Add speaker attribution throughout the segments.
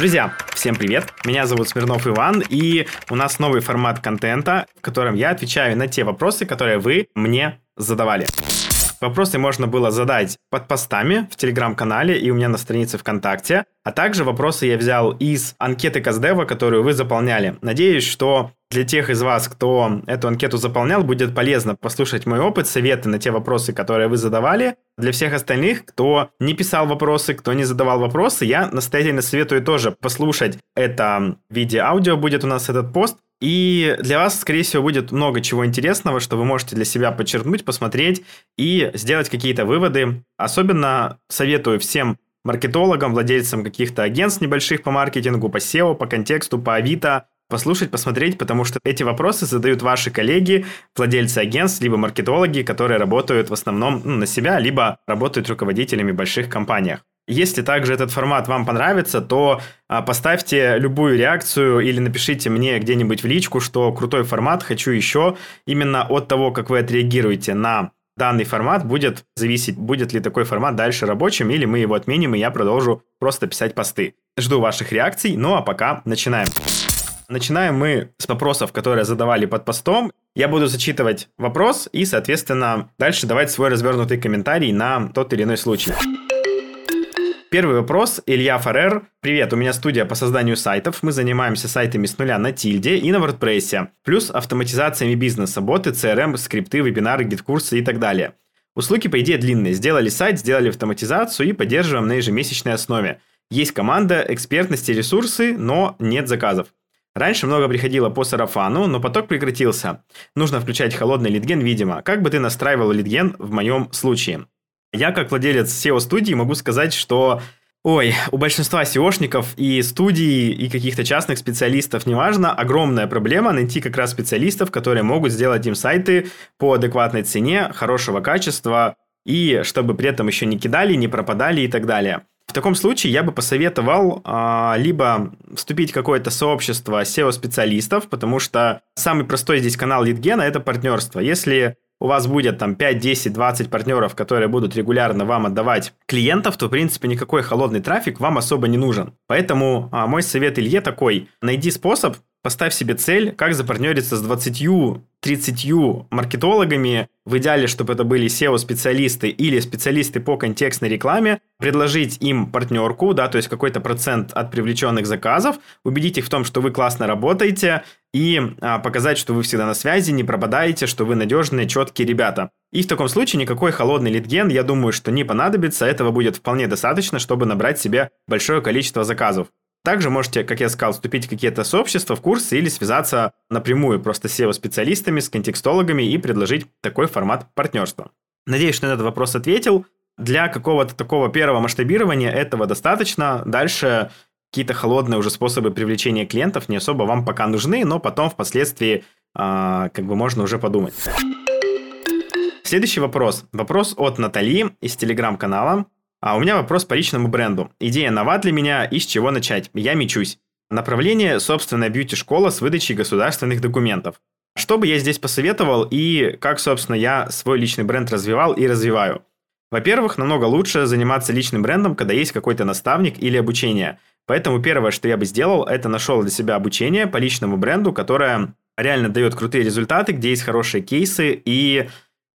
Speaker 1: Друзья, всем привет! Меня зовут Смирнов Иван, и у нас новый формат контента, в котором я отвечаю на те вопросы, которые вы мне задавали. Вопросы можно было задать под постами в телеграм-канале и у меня на странице ВКонтакте. А также вопросы я взял из анкеты Каздева, которую вы заполняли. Надеюсь, что для тех из вас, кто эту анкету заполнял, будет полезно послушать мой опыт, советы на те вопросы, которые вы задавали. Для всех остальных, кто не писал вопросы, кто не задавал вопросы, я настоятельно советую тоже послушать это видео-аудио, будет у нас этот пост, и для вас, скорее всего, будет много чего интересного, что вы можете для себя подчеркнуть, посмотреть и сделать какие-то выводы. Особенно советую всем маркетологам, владельцам каких-то агентств небольших по маркетингу, по SEO, по контексту, по Авито, послушать, посмотреть, потому что эти вопросы задают ваши коллеги, владельцы агентств, либо маркетологи, которые работают в основном ну, на себя, либо работают руководителями больших компаниях. Если также этот формат вам понравится, то а, поставьте любую реакцию или напишите мне где-нибудь в личку, что крутой формат, хочу еще. Именно от того, как вы отреагируете на данный формат, будет зависеть, будет ли такой формат дальше рабочим, или мы его отменим, и я продолжу просто писать посты. Жду ваших реакций, ну а пока начинаем. Начинаем мы с вопросов, которые задавали под постом. Я буду зачитывать вопрос и, соответственно, дальше давать свой развернутый комментарий на тот или иной случай. Первый вопрос. Илья Фарер. Привет, у меня студия по созданию сайтов. Мы занимаемся сайтами с нуля на Тильде и на WordPress. Плюс автоматизациями бизнеса, боты, CRM, скрипты, вебинары, гид-курсы и так далее. Услуги, по идее, длинные. Сделали сайт, сделали автоматизацию и поддерживаем на ежемесячной основе. Есть команда, экспертности, ресурсы, но нет заказов. Раньше много приходило по сарафану, но поток прекратился. Нужно включать холодный литген, видимо. Как бы ты настраивал литген в моем случае? Я, как владелец SEO-студии, могу сказать, что Ой, у большинства SEOшников и студий, и каких-то частных специалистов, неважно, огромная проблема найти как раз специалистов, которые могут сделать им сайты по адекватной цене, хорошего качества, и чтобы при этом еще не кидали, не пропадали и так далее. В таком случае я бы посоветовал а, либо вступить в какое-то сообщество SEO-специалистов, потому что самый простой здесь канал Литгена – это партнерство. Если у вас будет там 5, 10, 20 партнеров, которые будут регулярно вам отдавать клиентов, то, в принципе, никакой холодный трафик вам особо не нужен. Поэтому а, мой совет Илье такой, найди способ, поставь себе цель, как запартнериться с 20 30 маркетологами, в идеале, чтобы это были SEO-специалисты или специалисты по контекстной рекламе, предложить им партнерку, да, то есть какой-то процент от привлеченных заказов, убедить их в том, что вы классно работаете, и а, показать, что вы всегда на связи, не пропадаете, что вы надежные, четкие ребята. И в таком случае никакой холодный литген, я думаю, что не понадобится, этого будет вполне достаточно, чтобы набрать себе большое количество заказов. Также можете, как я сказал, вступить в какие-то сообщества, в курсы или связаться напрямую просто с SEO-специалистами, с контекстологами и предложить такой формат партнерства. Надеюсь, что на этот вопрос ответил. Для какого-то такого первого масштабирования этого достаточно. Дальше какие-то холодные уже способы привлечения клиентов не особо вам пока нужны, но потом впоследствии э, как бы можно уже подумать. Следующий вопрос. Вопрос от Натали из телеграм-канала. А у меня вопрос по личному бренду. Идея нова для меня и с чего начать? Я мечусь. Направление – собственная бьюти-школа с выдачей государственных документов. Что бы я здесь посоветовал и как, собственно, я свой личный бренд развивал и развиваю? Во-первых, намного лучше заниматься личным брендом, когда есть какой-то наставник или обучение. Поэтому первое, что я бы сделал, это нашел для себя обучение по личному бренду, которое реально дает крутые результаты, где есть хорошие кейсы, и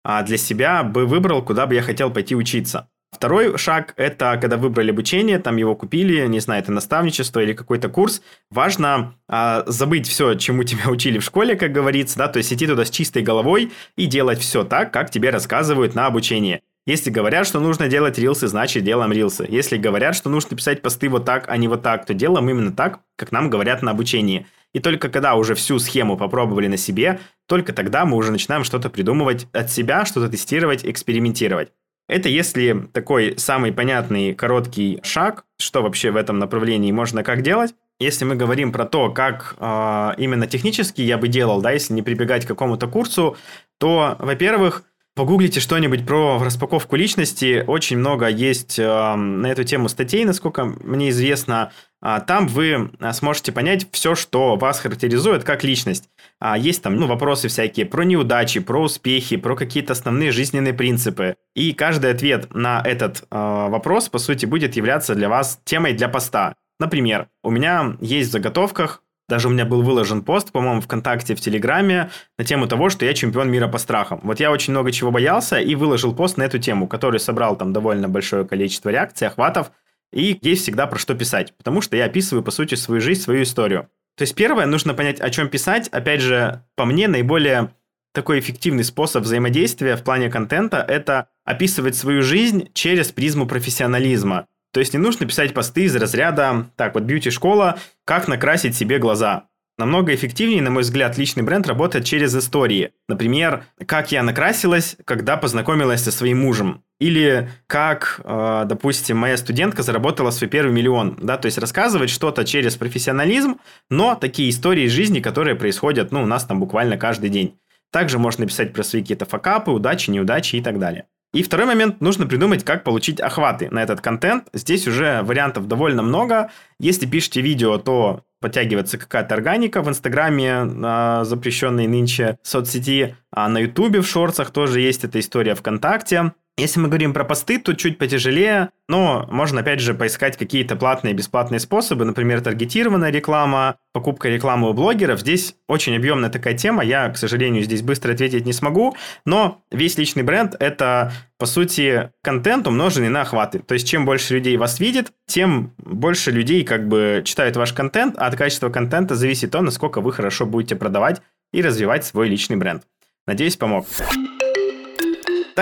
Speaker 1: а, для себя бы выбрал, куда бы я хотел пойти учиться. Второй шаг – это когда выбрали обучение, там его купили, не знаю, это наставничество или какой-то курс. Важно а, забыть все, чему тебя учили в школе, как говорится, да, то есть идти туда с чистой головой и делать все так, как тебе рассказывают на обучении. Если говорят, что нужно делать рилсы, значит делаем рилсы. Если говорят, что нужно писать посты вот так, а не вот так, то делаем именно так, как нам говорят на обучении. И только когда уже всю схему попробовали на себе, только тогда мы уже начинаем что-то придумывать от себя, что-то тестировать, экспериментировать. Это если такой самый понятный короткий шаг, что вообще в этом направлении можно как делать. Если мы говорим про то, как э, именно технически я бы делал, да, если не прибегать к какому-то курсу, то, во-первых, Погуглите что-нибудь про распаковку личности. Очень много есть э, на эту тему статей, насколько мне известно. А, там вы а, сможете понять все, что вас характеризует как личность. А, есть там ну, вопросы всякие про неудачи, про успехи, про какие-то основные жизненные принципы. И каждый ответ на этот э, вопрос, по сути, будет являться для вас темой для поста. Например, у меня есть в заготовках даже у меня был выложен пост, по-моему, ВКонтакте, в Телеграме на тему того, что я чемпион мира по страхам. Вот я очень много чего боялся и выложил пост на эту тему, который собрал там довольно большое количество реакций, охватов, и есть всегда про что писать, потому что я описываю, по сути, свою жизнь, свою историю. То есть первое, нужно понять, о чем писать. Опять же, по мне, наиболее такой эффективный способ взаимодействия в плане контента – это описывать свою жизнь через призму профессионализма. То есть не нужно писать посты из разряда «Так, вот бьюти-школа, как накрасить себе глаза». Намного эффективнее, на мой взгляд, личный бренд работает через истории. Например, как я накрасилась, когда познакомилась со своим мужем. Или как, э, допустим, моя студентка заработала свой первый миллион. Да? То есть рассказывать что-то через профессионализм, но такие истории из жизни, которые происходят ну, у нас там буквально каждый день. Также можно писать про свои какие-то факапы, удачи, неудачи и так далее. И второй момент, нужно придумать, как получить охваты на этот контент. Здесь уже вариантов довольно много. Если пишете видео, то подтягивается какая-то органика в Инстаграме, э, запрещенной нынче соцсети, а на Ютубе в шорцах тоже есть эта история ВКонтакте. Если мы говорим про посты, то чуть потяжелее, но можно опять же поискать какие-то платные и бесплатные способы, например, таргетированная реклама, покупка рекламы у блогеров. Здесь очень объемная такая тема, я, к сожалению, здесь быстро ответить не смогу, но весь личный бренд – это, по сути, контент, умноженный на охваты. То есть, чем больше людей вас видит, тем больше людей как бы читают ваш контент, а от качества контента зависит то, насколько вы хорошо будете продавать и развивать свой личный бренд. Надеюсь, помог.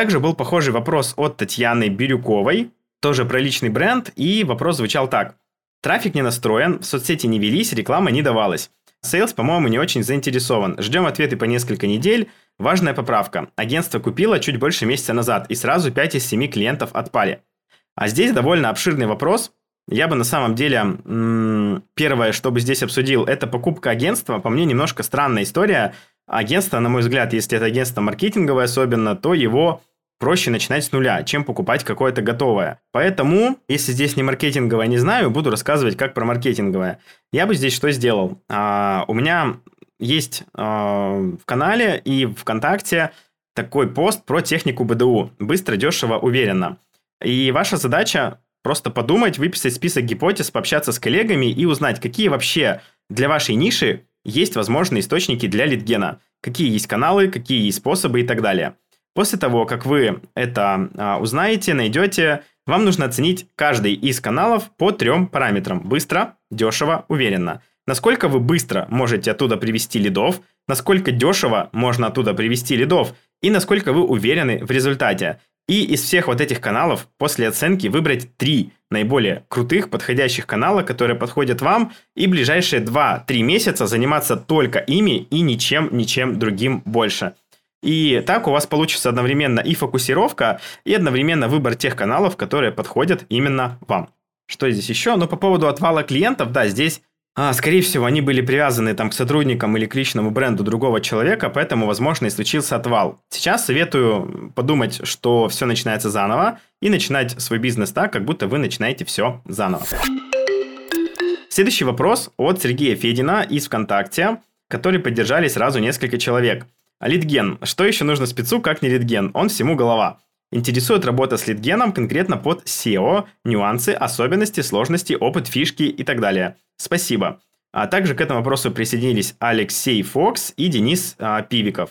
Speaker 1: Также был похожий вопрос от Татьяны Бирюковой, тоже про личный бренд, и вопрос звучал так. Трафик не настроен, в соцсети не велись, реклама не давалась. Сейлс, по-моему, не очень заинтересован. Ждем ответы по несколько недель. Важная поправка. Агентство купило чуть больше месяца назад, и сразу 5 из 7 клиентов отпали. А здесь довольно обширный вопрос. Я бы на самом деле, первое, что бы здесь обсудил, это покупка агентства. По мне, немножко странная история агентство, на мой взгляд, если это агентство маркетинговое особенно, то его проще начинать с нуля, чем покупать какое-то готовое. Поэтому, если здесь не маркетинговое, не знаю, буду рассказывать как про маркетинговое. Я бы здесь что сделал? А, у меня есть а, в канале и ВКонтакте такой пост про технику БДУ. Быстро, дешево, уверенно. И ваша задача просто подумать, выписать список гипотез, пообщаться с коллегами и узнать, какие вообще для вашей ниши есть возможные источники для литгена, какие есть каналы, какие есть способы и так далее. После того, как вы это а, узнаете, найдете, вам нужно оценить каждый из каналов по трем параметрам. Быстро, дешево, уверенно. Насколько вы быстро можете оттуда привести лидов, насколько дешево можно оттуда привести лидов и насколько вы уверены в результате. И из всех вот этих каналов после оценки выбрать три наиболее крутых, подходящих канала, которые подходят вам, и ближайшие 2-3 месяца заниматься только ими и ничем, ничем другим больше. И так у вас получится одновременно и фокусировка, и одновременно выбор тех каналов, которые подходят именно вам. Что здесь еще? Ну, по поводу отвала клиентов, да, здесь а, скорее всего, они были привязаны там к сотрудникам или к личному бренду другого человека, поэтому, возможно, и случился отвал. Сейчас советую подумать, что все начинается заново, и начинать свой бизнес так, как будто вы начинаете все заново. Следующий вопрос от Сергея Федина из ВКонтакте, который поддержали сразу несколько человек. Литген. Что еще нужно спецу, как не литген? Он всему голова. Интересует работа с литгеном конкретно под SEO, нюансы, особенности, сложности, опыт, фишки и так далее. Спасибо. А также к этому вопросу присоединились Алексей Фокс и Денис а, Пивиков.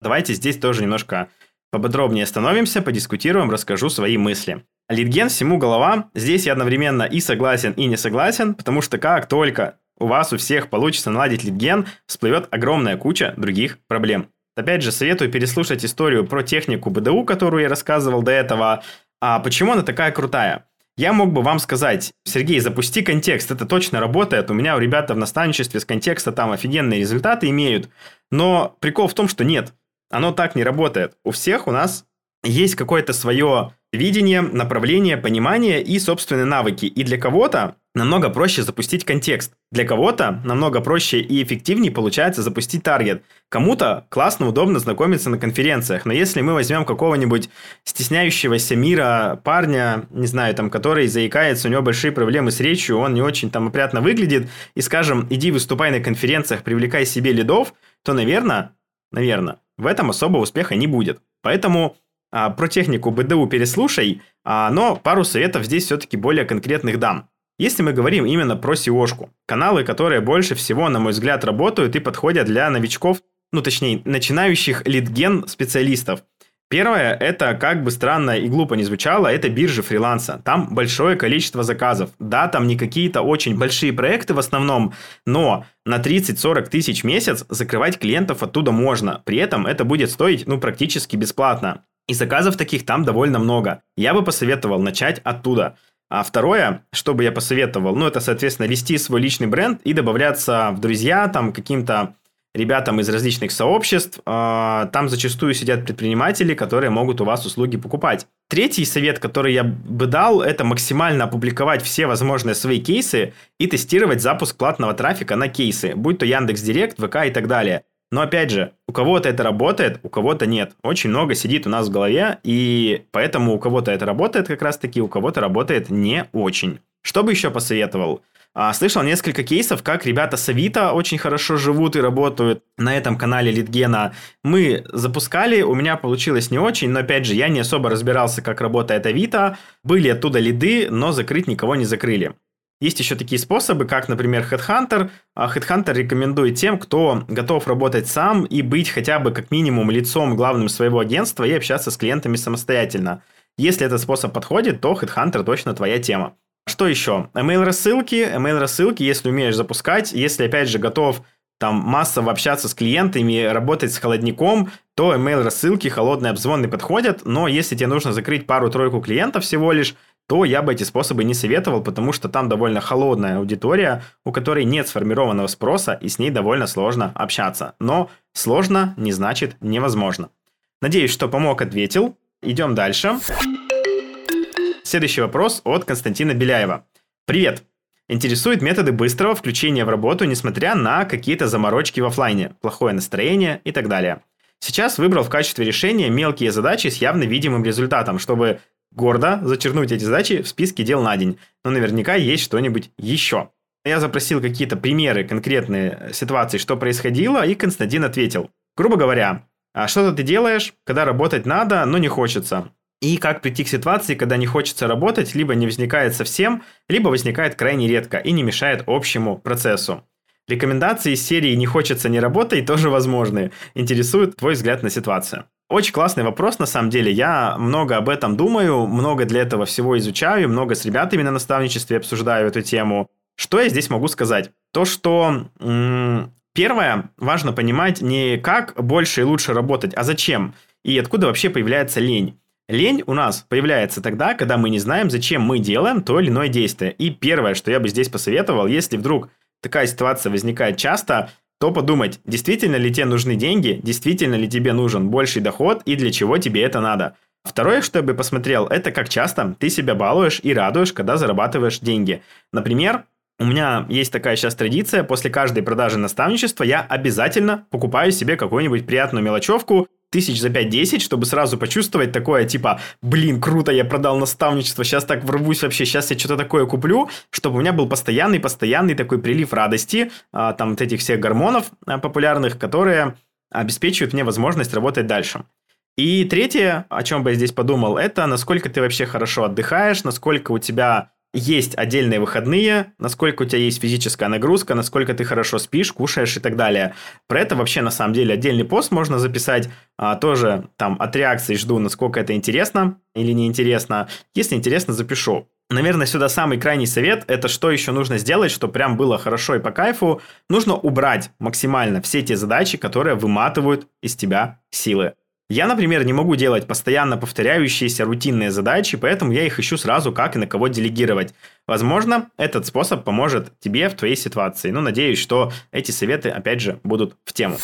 Speaker 1: Давайте здесь тоже немножко поподробнее остановимся, подискутируем, расскажу свои мысли. Литген всему голова. Здесь я одновременно и согласен, и не согласен, потому что как только у вас у всех получится наладить литген, всплывет огромная куча других проблем. Опять же, советую переслушать историю про технику БДУ, которую я рассказывал до этого. А почему она такая крутая? Я мог бы вам сказать, Сергей, запусти контекст, это точно работает, у меня у ребята в наставничестве с контекста там офигенные результаты имеют, но прикол в том, что нет, оно так не работает. У всех у нас есть какое-то свое видение, направление, понимание и собственные навыки. И для кого-то намного проще запустить контекст. Для кого-то намного проще и эффективнее получается запустить таргет. Кому-то классно, удобно знакомиться на конференциях. Но если мы возьмем какого-нибудь стесняющегося мира парня, не знаю, там, который заикается, у него большие проблемы с речью, он не очень там опрятно выглядит, и скажем, иди выступай на конференциях, привлекай себе лидов, то, наверное, наверное, в этом особого успеха не будет. Поэтому про технику БДУ переслушай, а, но пару советов здесь все-таки более конкретных дам. Если мы говорим именно про SEO-шку, каналы, которые больше всего, на мой взгляд, работают и подходят для новичков, ну точнее, начинающих лидген специалистов. Первое, это как бы странно и глупо не звучало, это биржа фриланса. Там большое количество заказов. Да, там не какие-то очень большие проекты в основном, но на 30-40 тысяч в месяц закрывать клиентов оттуда можно. При этом это будет стоить, ну, практически бесплатно. И заказов таких там довольно много. Я бы посоветовал начать оттуда. А второе, что бы я посоветовал, ну, это, соответственно, вести свой личный бренд и добавляться в друзья, там, каким-то ребятам из различных сообществ. А, там зачастую сидят предприниматели, которые могут у вас услуги покупать. Третий совет, который я бы дал, это максимально опубликовать все возможные свои кейсы и тестировать запуск платного трафика на кейсы, будь то Яндекс Директ, ВК и так далее. Но опять же, у кого-то это работает, у кого-то нет. Очень много сидит у нас в голове, и поэтому у кого-то это работает как раз-таки, у кого-то работает не очень. Что бы еще посоветовал? А, слышал несколько кейсов, как ребята с Авито очень хорошо живут и работают на этом канале Литгена. Мы запускали, у меня получилось не очень, но опять же, я не особо разбирался, как работает Авито. Были оттуда лиды, но закрыть никого не закрыли. Есть еще такие способы, как, например, Headhunter. А Headhunter рекомендует тем, кто готов работать сам и быть хотя бы как минимум лицом главным своего агентства и общаться с клиентами самостоятельно. Если этот способ подходит, то Headhunter точно твоя тема. Что еще? Email рассылки. Email рассылки, если умеешь запускать, если опять же готов там массово общаться с клиентами, работать с холодником, то email рассылки, холодные обзвоны подходят, но если тебе нужно закрыть пару-тройку клиентов всего лишь, то я бы эти способы не советовал, потому что там довольно холодная аудитория, у которой нет сформированного спроса, и с ней довольно сложно общаться. Но сложно не значит невозможно. Надеюсь, что помог, ответил. Идем дальше. Следующий вопрос от Константина Беляева. Привет! Интересуют методы быстрого включения в работу, несмотря на какие-то заморочки в офлайне, плохое настроение и так далее. Сейчас выбрал в качестве решения мелкие задачи с явно видимым результатом, чтобы гордо зачеркнуть эти задачи в списке дел на день. Но наверняка есть что-нибудь еще. Я запросил какие-то примеры, конкретные ситуации, что происходило, и Константин ответил. Грубо говоря, а что-то ты делаешь, когда работать надо, но не хочется. И как прийти к ситуации, когда не хочется работать, либо не возникает совсем, либо возникает крайне редко и не мешает общему процессу. Рекомендации из серии «Не хочется, не работай» тоже возможны. Интересует твой взгляд на ситуацию. Очень классный вопрос, на самом деле. Я много об этом думаю, много для этого всего изучаю, много с ребятами на наставничестве обсуждаю эту тему. Что я здесь могу сказать? То, что м- первое, важно понимать не как больше и лучше работать, а зачем и откуда вообще появляется лень. Лень у нас появляется тогда, когда мы не знаем, зачем мы делаем то или иное действие. И первое, что я бы здесь посоветовал, если вдруг такая ситуация возникает часто, то подумать, действительно ли тебе нужны деньги, действительно ли тебе нужен больший доход и для чего тебе это надо. Второе, что я бы посмотрел, это как часто ты себя балуешь и радуешь, когда зарабатываешь деньги. Например, у меня есть такая сейчас традиция, после каждой продажи наставничества я обязательно покупаю себе какую-нибудь приятную мелочевку, тысяч за 5-10, чтобы сразу почувствовать такое, типа, блин, круто, я продал наставничество, сейчас так ворвусь вообще, сейчас я что-то такое куплю, чтобы у меня был постоянный-постоянный такой прилив радости, а, там вот этих всех гормонов а, популярных, которые обеспечивают мне возможность работать дальше. И третье, о чем бы я здесь подумал, это насколько ты вообще хорошо отдыхаешь, насколько у тебя есть отдельные выходные, насколько у тебя есть физическая нагрузка, насколько ты хорошо спишь, кушаешь и так далее. Про это вообще на самом деле отдельный пост можно записать. А, тоже там от реакции жду, насколько это интересно или неинтересно. Если интересно, запишу. Наверное, сюда самый крайний совет – это что еще нужно сделать, чтобы прям было хорошо и по кайфу. Нужно убрать максимально все те задачи, которые выматывают из тебя силы. Я, например, не могу делать постоянно повторяющиеся рутинные задачи, поэтому я их ищу сразу, как и на кого делегировать. Возможно, этот способ поможет тебе в твоей ситуации. Ну, надеюсь, что эти советы, опять же, будут в тему.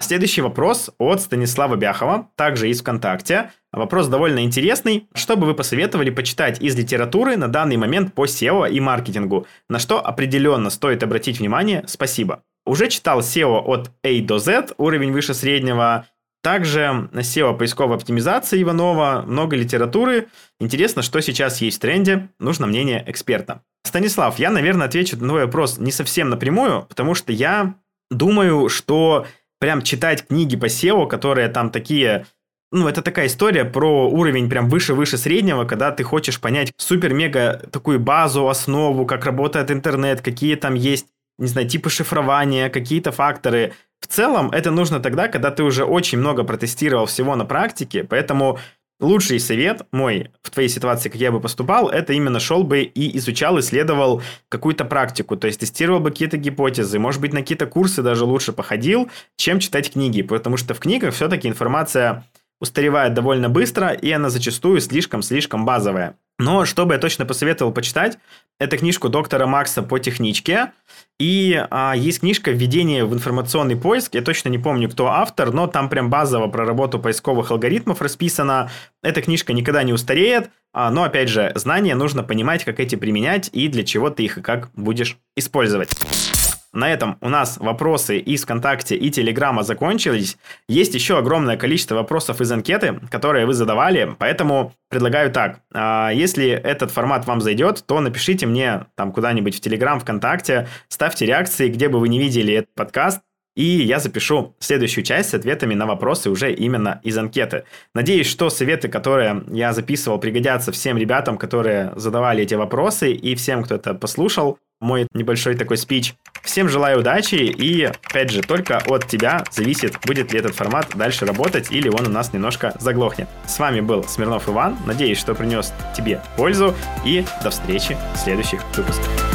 Speaker 1: Следующий вопрос от Станислава Бяхова, также из ВКонтакте. Вопрос довольно интересный. Что бы вы посоветовали почитать из литературы на данный момент по SEO и маркетингу? На что определенно стоит обратить внимание? Спасибо. Уже читал SEO от A до Z, уровень выше среднего, также SEO поисковой оптимизации Иванова, много литературы. Интересно, что сейчас есть в тренде, нужно мнение эксперта. Станислав, я, наверное, отвечу на твой вопрос не совсем напрямую, потому что я думаю, что прям читать книги по SEO, которые там такие ну, это такая история про уровень прям выше-выше среднего, когда ты хочешь понять супер-мега такую базу, основу, как работает интернет, какие там есть, не знаю, типы шифрования, какие-то факторы. В целом это нужно тогда, когда ты уже очень много протестировал всего на практике, поэтому лучший совет мой в твоей ситуации, как я бы поступал, это именно шел бы и изучал, исследовал какую-то практику, то есть тестировал бы какие-то гипотезы, может быть, на какие-то курсы даже лучше походил, чем читать книги, потому что в книгах все-таки информация устаревает довольно быстро, и она зачастую слишком-слишком базовая. Но что бы я точно посоветовал почитать, это книжку доктора Макса по техничке. И а, есть книжка «Введение в информационный поиск». Я точно не помню, кто автор, но там прям базово про работу поисковых алгоритмов расписано. Эта книжка никогда не устареет. А, но, опять же, знания нужно понимать, как эти применять и для чего ты их и как будешь использовать. На этом у нас вопросы из ВКонтакте и Телеграма закончились. Есть еще огромное количество вопросов из анкеты, которые вы задавали, поэтому предлагаю так. А, если этот формат вам зайдет, то напишите мне там куда-нибудь в Телеграм, ВКонтакте, ставьте реакции, где бы вы не видели этот подкаст, и я запишу следующую часть с ответами на вопросы уже именно из анкеты. Надеюсь, что советы, которые я записывал, пригодятся всем ребятам, которые задавали эти вопросы, и всем, кто это послушал мой небольшой такой спич. Всем желаю удачи и, опять же, только от тебя зависит, будет ли этот формат дальше работать или он у нас немножко заглохнет. С вами был Смирнов Иван. Надеюсь, что принес тебе пользу и до встречи в следующих выпусках.